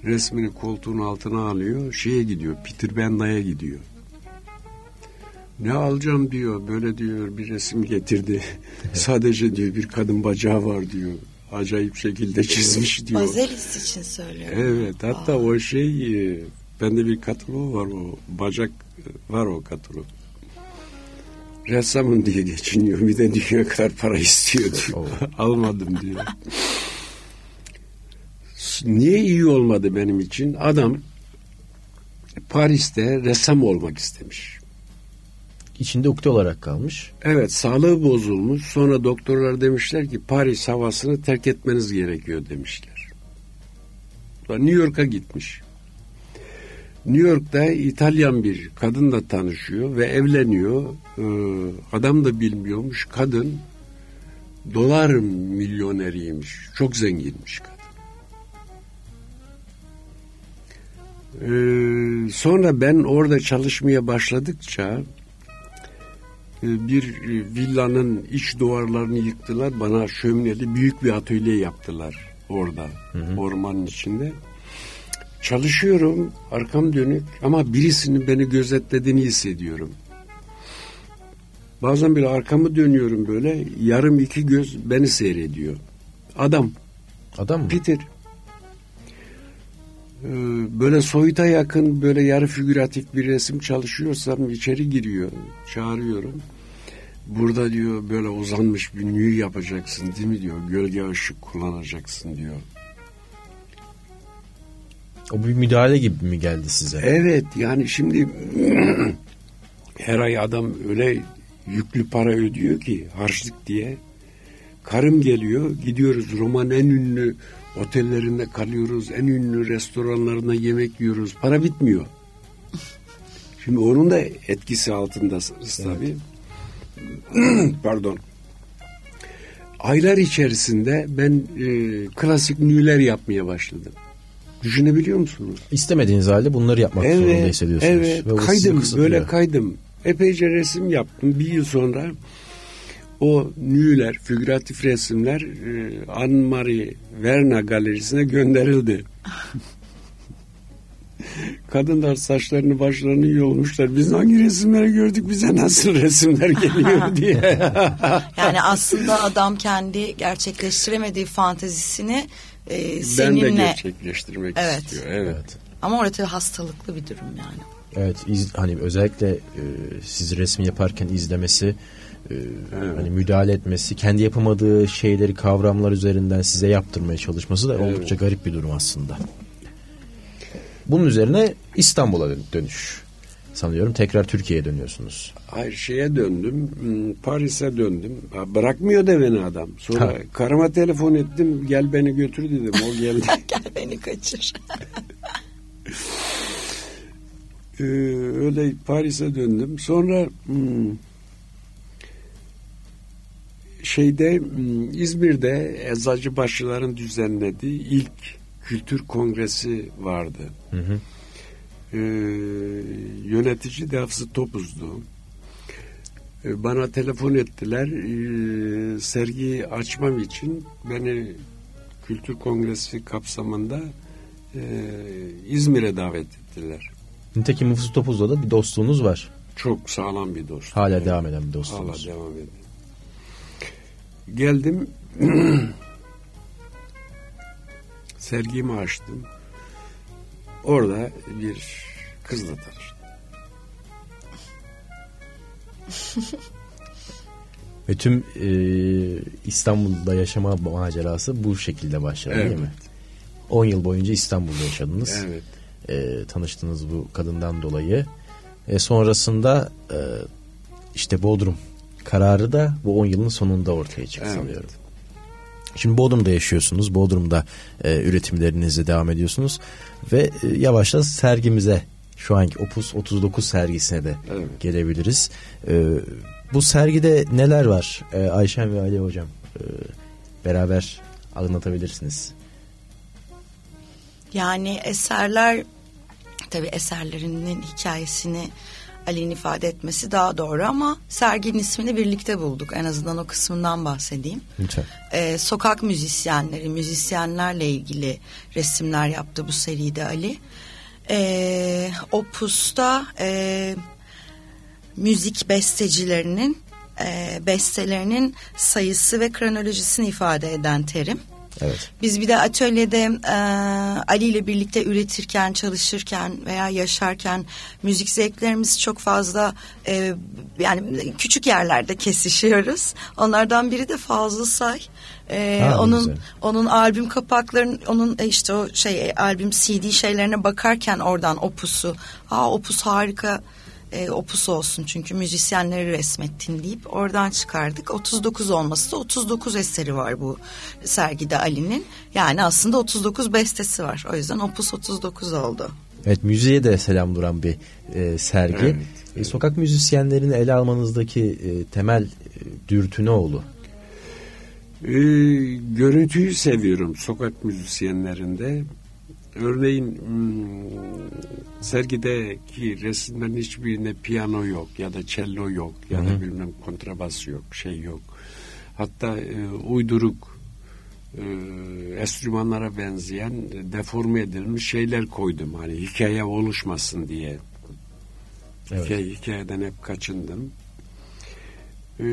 Resmini koltuğun altına alıyor. Şeye gidiyor. Peter Benda'ya gidiyor. Ne alacağım diyor. Böyle diyor bir resim getirdi. Sadece diyor bir kadın bacağı var diyor. Acayip şekilde çizmiş diyor. Bazelis için söylüyorum. Evet hatta Aa. o şey e, bende bir kataloğu var o bacak e, var o katalog. Ressamım diye geçiniyor. Bir de dünya kadar para istiyor diyor. Almadım diyor. Niye iyi olmadı benim için? Adam Paris'te ressam olmak istemiş içinde ukde olarak kalmış. Evet sağlığı bozulmuş. Sonra doktorlar demişler ki Paris havasını terk etmeniz gerekiyor demişler. New York'a gitmiş. New York'ta İtalyan bir kadınla tanışıyor ve evleniyor. Ee, adam da bilmiyormuş. Kadın dolar milyoneriymiş. Çok zenginmiş kadın. Ee, sonra ben orada çalışmaya başladıkça bir e, villanın iç duvarlarını yıktılar. Bana şömineli büyük bir atölye yaptılar orada hı hı. ormanın içinde. Çalışıyorum arkam dönük ama birisinin beni gözetlediğini hissediyorum. Bazen bir arkamı dönüyorum böyle yarım iki göz beni seyrediyor. Adam. Adam mı? Peter. Ee, böyle soyuta yakın böyle yarı figüratif bir resim çalışıyorsam içeri giriyor. Çağırıyorum. Burada diyor böyle uzanmış bir nü yapacaksın değil mi diyor. Gölge ışık kullanacaksın diyor. O bir müdahale gibi mi geldi size? Evet yani şimdi her ay adam öyle yüklü para ödüyor ki harçlık diye. Karım geliyor gidiyoruz Roman en ünlü otellerinde kalıyoruz. En ünlü restoranlarında yemek yiyoruz. Para bitmiyor. Şimdi onun da etkisi altındasınız evet. tabii. Pardon. Aylar içerisinde ben e, klasik nüler yapmaya başladım. Düşünebiliyor musunuz? İstemediğiniz halde bunları yapmak evet, zorunda hissediyorsunuz. Evet, Ve kaydım, böyle kaydım. Epeyce resim yaptım. Bir yıl sonra o nüler, figüratif resimler e, Anne-Marie Verna galerisine gönderildi. Kadınlar saçlarını başlarını yolmuşlar. Biz hangi resimleri gördük bize nasıl resimler geliyor diye. yani aslında adam kendi gerçekleştiremediği fantezisini e, seninle... Ben de gerçekleştirmek evet. istiyor. Evet. Ama orada hastalıklı bir durum yani. Evet iz, hani özellikle e, sizi resmi yaparken izlemesi e, evet. hani müdahale etmesi, kendi yapamadığı şeyleri kavramlar üzerinden size yaptırmaya çalışması da evet. oldukça garip bir durum aslında. Bunun üzerine İstanbul'a dönüş sanıyorum. Tekrar Türkiye'ye dönüyorsunuz. Hayır şeye döndüm. Hmm, Paris'e döndüm. Bırakmıyor da beni adam. Sonra ha. karıma telefon ettim. Gel beni götür dedim. O geldi. Gel beni kaçır. ee, öyle Paris'e döndüm. Sonra hmm, şeyde İzmir'de Eczacıbaşıların düzenlediği ilk kültür kongresi vardı. Hı hı. Ee, yönetici de Hafsı Topuz'du. Ee, bana telefon ettiler. Ee, sergiyi açmam için beni Kültür Kongresi kapsamında e, İzmir'e davet ettiler. Nitekim Hafız Topuz'la da bir dostluğunuz var. Çok sağlam bir dost. Hala evet. devam eden bir dostluğunuz. Hala devam ediyor. Geldim sergimi açtım. Orada bir kızla tanıştım. Ve tüm e, İstanbul'da yaşama macerası bu şekilde başladı evet. değil mi? 10 yıl boyunca İstanbul'da yaşadınız. Evet. E, tanıştınız bu kadından dolayı. E, sonrasında e, işte Bodrum kararı da bu 10 yılın sonunda ortaya çıktı evet. sanıyorum. Şimdi Bodrum'da yaşıyorsunuz. Bodrum'da e, üretimlerinize devam ediyorsunuz. Ve e, yavaşça sergimize şu anki Opus 39 sergisine de evet. gelebiliriz. E, bu sergide neler var? E, Ayşen ve Ali Hocam e, beraber anlatabilirsiniz. Yani eserler tabi eserlerinin hikayesini Ali'nin ifade etmesi daha doğru ama serginin ismini birlikte bulduk. En azından o kısmından bahsedeyim. Lütfen. Ee, sokak müzisyenleri, müzisyenlerle ilgili resimler yaptı bu seride Ali. Ee, Opus'ta e, müzik bestecilerinin e, bestelerinin sayısı ve kronolojisini ifade eden terim. Evet. Biz bir de atölyede e, Ali ile birlikte üretirken, çalışırken veya yaşarken müzik zevklerimiz çok fazla e, yani küçük yerlerde kesişiyoruz. Onlardan biri de Fazıl Say. Ee, ha, onun güzel. onun albüm kapaklarının onun e, işte o şey albüm CD şeylerine bakarken oradan opusu. Aa opus harika e, opus olsun çünkü müzisyenleri resmettin deyip oradan çıkardık. 39 olması da 39 eseri var bu sergide Ali'nin. Yani aslında 39 bestesi var. O yüzden opus 39 oldu. Evet müziğe de selam duran bir e, sergi. Evet, evet. E, sokak müzisyenlerini ele almanızdaki e, temel e, dürtü ne oldu? E, görüntüyü seviyorum sokak müzisyenlerinde. Örneğin hmm, sergideki resimlerin hiçbirinde piyano yok ya da cello yok ya da bilmem kontrabas yok, şey yok. Hatta e, uyduruk e, enstrümanlara benzeyen deforme edilmiş şeyler koydum. Hani hikaye oluşmasın diye. Evet. Hikaye, hikayeden hep kaçındım. Ee,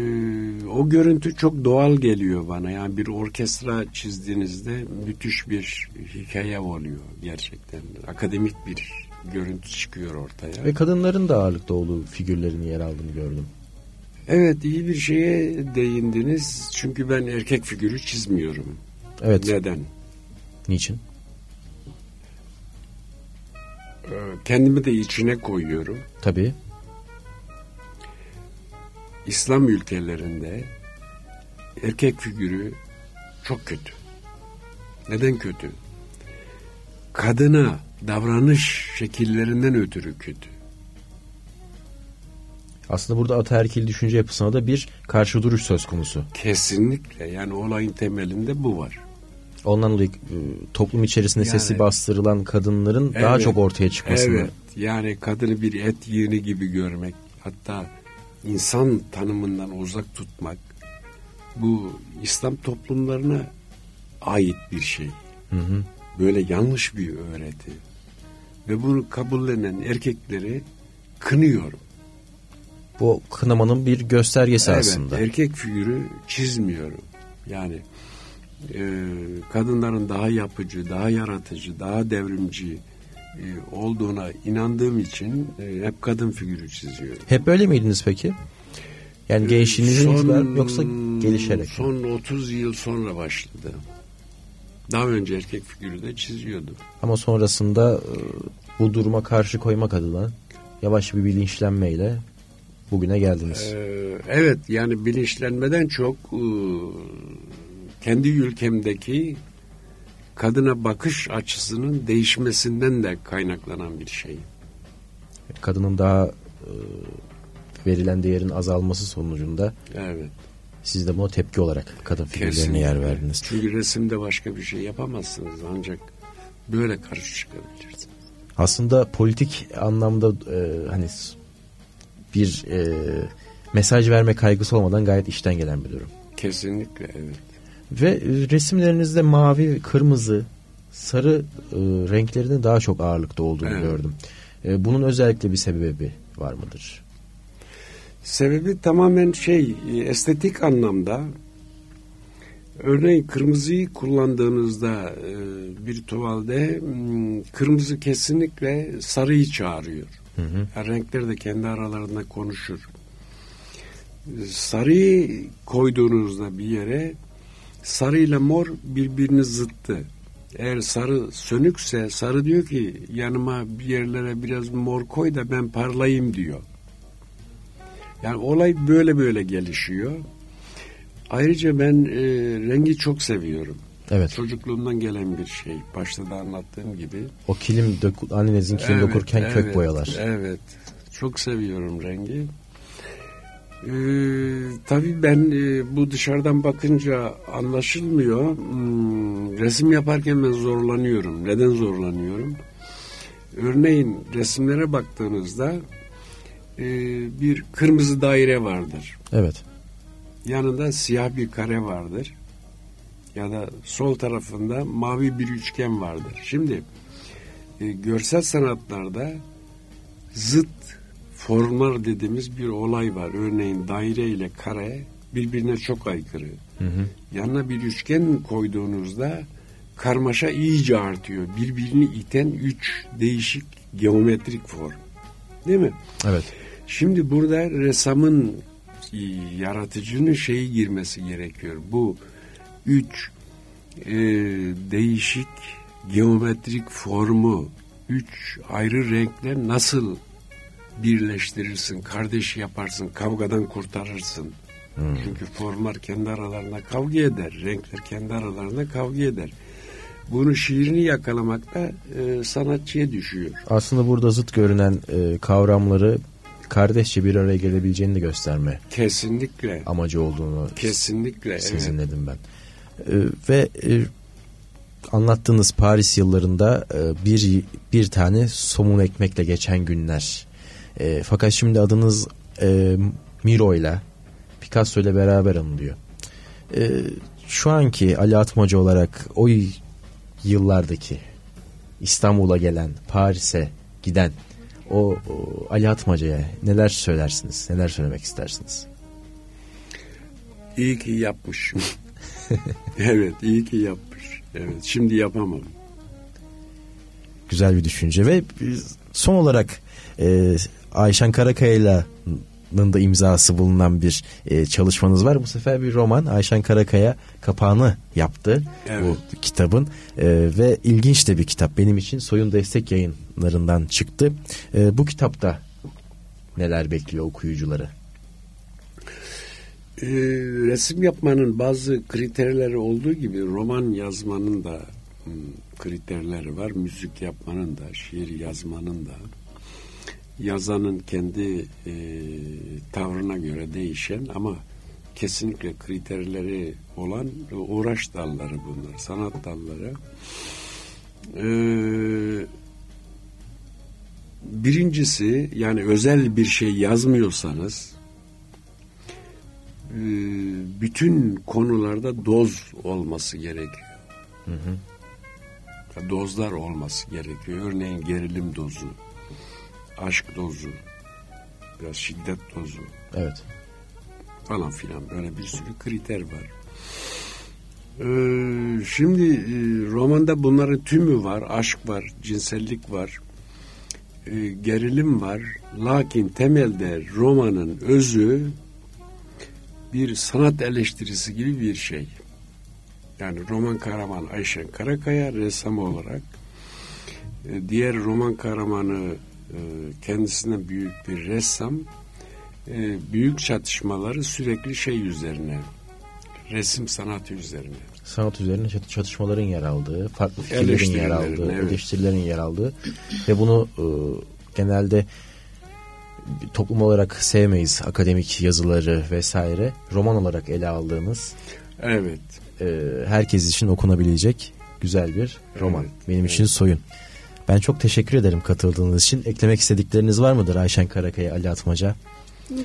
o görüntü çok doğal geliyor bana. Yani bir orkestra çizdiğinizde müthiş bir hikaye oluyor gerçekten. Akademik bir görüntü çıkıyor ortaya. Ve kadınların da ağırlıkta olduğu figürlerini yer aldığını gördüm. Evet iyi bir şeye değindiniz. Çünkü ben erkek figürü çizmiyorum. Evet. Neden? Niçin? Ee, kendimi de içine koyuyorum. Tabii. İslam ülkelerinde erkek figürü çok kötü. Neden kötü? Kadına davranış şekillerinden ötürü kötü. Aslında burada ataerkil düşünce yapısına da bir karşı duruş söz konusu. Kesinlikle yani olayın temelinde bu var. Ondan dolayı e, toplum içerisinde yani, sesi bastırılan kadınların evet, daha çok ortaya çıkmasını. Evet yani kadını bir et yığını gibi görmek hatta insan tanımından uzak tutmak bu İslam toplumlarına ait bir şey. Hı hı. Böyle yanlış bir öğreti. Ve bunu kabullenen erkekleri kınıyorum. Bu kınamanın bir göstergesi evet, aslında. erkek figürü çizmiyorum. Yani e, kadınların daha yapıcı, daha yaratıcı, daha devrimci, olduğuna inandığım için e, hep kadın figürü çiziyorum. Hep böyle miydiniz peki? Yani e, gençliğinizin son, yoksa gelişerek? Son 30 yıl sonra başladı. Daha önce erkek figürü de çiziyordum. Ama sonrasında bu duruma karşı koymak adına yavaş bir bilinçlenmeyle bugüne geldiniz. Ee, evet yani bilinçlenmeden çok kendi ülkemdeki kadına bakış açısının değişmesinden de kaynaklanan bir şey. Kadının daha e, verilen değerin azalması sonucunda evet. siz de buna tepki olarak kadın figürlerine yer verdiniz. Çünkü resimde başka bir şey yapamazsınız ancak böyle karşı çıkabilirsiniz. Aslında politik anlamda e, hani bir e, mesaj verme kaygısı olmadan gayet işten gelen bir durum. Kesinlikle evet. Ve resimlerinizde mavi, kırmızı, sarı e, renklerinin daha çok ağırlıkta olduğunu evet. gördüm. E, bunun özellikle bir sebebi var mıdır? Sebebi tamamen şey e, estetik anlamda. Örneğin kırmızıyı kullandığınızda e, bir tuvalde hmm, kırmızı kesinlikle sarıyı çağırıyor. Hı hı. Yani renkler de kendi aralarında konuşur. Sarıyı koyduğunuzda bir yere sarı ile mor birbirini zıttı. Eğer sarı sönükse sarı diyor ki yanıma bir yerlere biraz mor koy da ben parlayayım diyor. Yani olay böyle böyle gelişiyor. Ayrıca ben e, rengi çok seviyorum. Evet. Çocukluğumdan gelen bir şey. Başta da anlattığım gibi. O kilim dök, annenizin kilim evet, dokurken evet, kök boyalar. Evet. Çok seviyorum rengi. Ee, tabii ben e, bu dışarıdan bakınca anlaşılmıyor. Hmm, resim yaparken ben zorlanıyorum. Neden zorlanıyorum? Örneğin resimlere baktığınızda e, bir kırmızı daire vardır. Evet. Yanında siyah bir kare vardır. Ya da sol tarafında mavi bir üçgen vardır. Şimdi e, görsel sanatlarda zıt formlar dediğimiz bir olay var. Örneğin daire ile kare birbirine çok aykırı. Hı hı. Yanına bir üçgen koyduğunuzda karmaşa iyice artıyor. Birbirini iten üç değişik geometrik form. Değil mi? Evet. Şimdi burada ressamın e, yaratıcının şeyi girmesi gerekiyor. Bu üç e, değişik geometrik formu, üç ayrı renkler nasıl birleştirirsin, kardeş yaparsın, kavgadan kurtarırsın. Hmm. Çünkü formlar kendi aralarında kavga eder, renkler kendi aralarında kavga eder. Bunu şiirini yakalamak da e, sanatçıya düşüyor. Aslında burada zıt görünen e, kavramları kardeşçe bir araya gelebileceğini de gösterme. Kesinlikle. Amacı olduğunu. Kesinlikle. Sezinledim evet. ben. E, ve e, anlattığınız Paris yıllarında e, bir bir tane somun ekmekle geçen günler e, fakat şimdi adınız e, Miro ile Picasso ile beraber anılıyor. E, şu anki Ali Atmaca olarak o yıllardaki İstanbul'a gelen, Paris'e giden o, o Ali Atmaca'ya neler söylersiniz? Neler söylemek istersiniz? İyi ki yapmış. evet, iyi ki yapmış. Evet, şimdi yapamam. Güzel bir düşünce ve son olarak e, Ayşen Karakaya'nın da imzası bulunan bir e, çalışmanız var. Bu sefer bir roman. Ayşen Karakaya kapağını yaptı evet. bu kitabın e, ve ilginç de bir kitap benim için. Soyun Destek yayınlarından çıktı. E, bu kitapta neler bekliyor okuyucuları? E, resim yapmanın bazı kriterleri olduğu gibi roman yazmanın da hmm, kriterleri var. Müzik yapmanın da, şiir yazmanın da yazanın kendi e, tavrına göre değişen ama kesinlikle kriterleri olan uğraş dalları bunlar, sanat dalları. Ee, birincisi yani özel bir şey yazmıyorsanız e, bütün konularda doz olması gerekiyor. Hı hı. Dozlar olması gerekiyor. Örneğin gerilim dozu, aşk dozu, biraz şiddet dozu. Evet. Falan filan böyle bir sürü kriter var. Ee, şimdi e, romanda bunların tümü var. Aşk var, cinsellik var, e, gerilim var. Lakin temelde romanın özü bir sanat eleştirisi gibi bir şey. Yani roman kahraman Ayşen Karakaya ressam olarak e, diğer roman kahramanı kendisinden büyük bir ressam e, büyük çatışmaları sürekli şey üzerine resim sanatı üzerine. Sanat üzerine çatışmaların yer aldığı, farklı fikirlerin yer aldığı, evet. eleştirilerin yer aldığı ve bunu e, genelde toplum olarak sevmeyiz akademik yazıları vesaire roman olarak ele aldığımız evet e, herkes için okunabilecek güzel bir roman. Evet, benim evet. için soyun. Ben çok teşekkür ederim katıldığınız için. Eklemek istedikleriniz var mıdır Ayşen Karakaya, Ali Atmaca?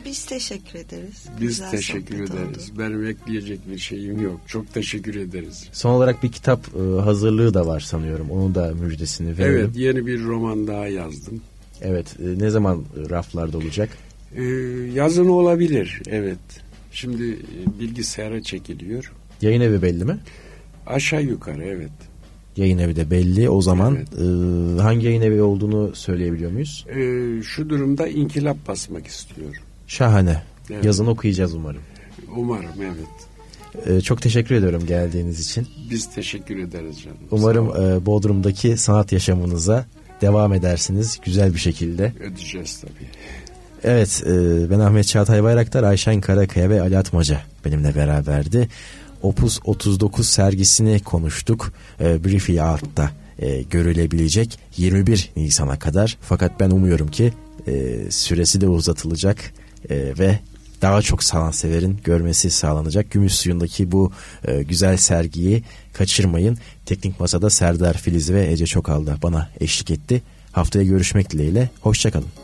Biz teşekkür ederiz. Biz Güzel teşekkür ederiz. oldu. Benim ekleyecek bir şeyim yok. Çok teşekkür ederiz. Son olarak bir kitap e, hazırlığı da var sanıyorum. Onun da müjdesini verelim. Evet yeni bir roman daha yazdım. Evet. e, ne zaman e, raflarda olacak? Ee, yazın olabilir evet. Şimdi e, bilgisayara çekiliyor. Yayın evi belli mi? Aşağı yukarı evet. Yayın evi de belli. O zaman Evet. e, hangi yayın evi olduğunu söyleyebiliyor muyuz? Ee, şu durumda inkılap basmak istiyor. Şahane. Evet. Yazın okuyacağız umarım. Umarım evet. E, çok teşekkür ediyorum geldiğiniz için. Biz teşekkür ederiz canım. Umarım e, Bodrum'daki sanat yaşamınıza devam edersiniz güzel bir şekilde. ödeyeceğiz tabii. Evet e, ben Ahmet Çağatay Bayraktar, Ayşen Karakaya ve Ali Atmaca benimle beraberdi. Opus 39 sergisini konuştuk. E, Briefy Art'ta e, görülebilecek 21 Nisan'a kadar. Fakat ben umuyorum ki e, süresi de uzatılacak e, ve daha çok sanatseverin görmesi sağlanacak. Gümüş suyundaki bu e, güzel sergiyi kaçırmayın. Teknik Masa'da Serdar Filiz ve Ece Çokal da bana eşlik etti. Haftaya görüşmek dileğiyle. Hoşçakalın.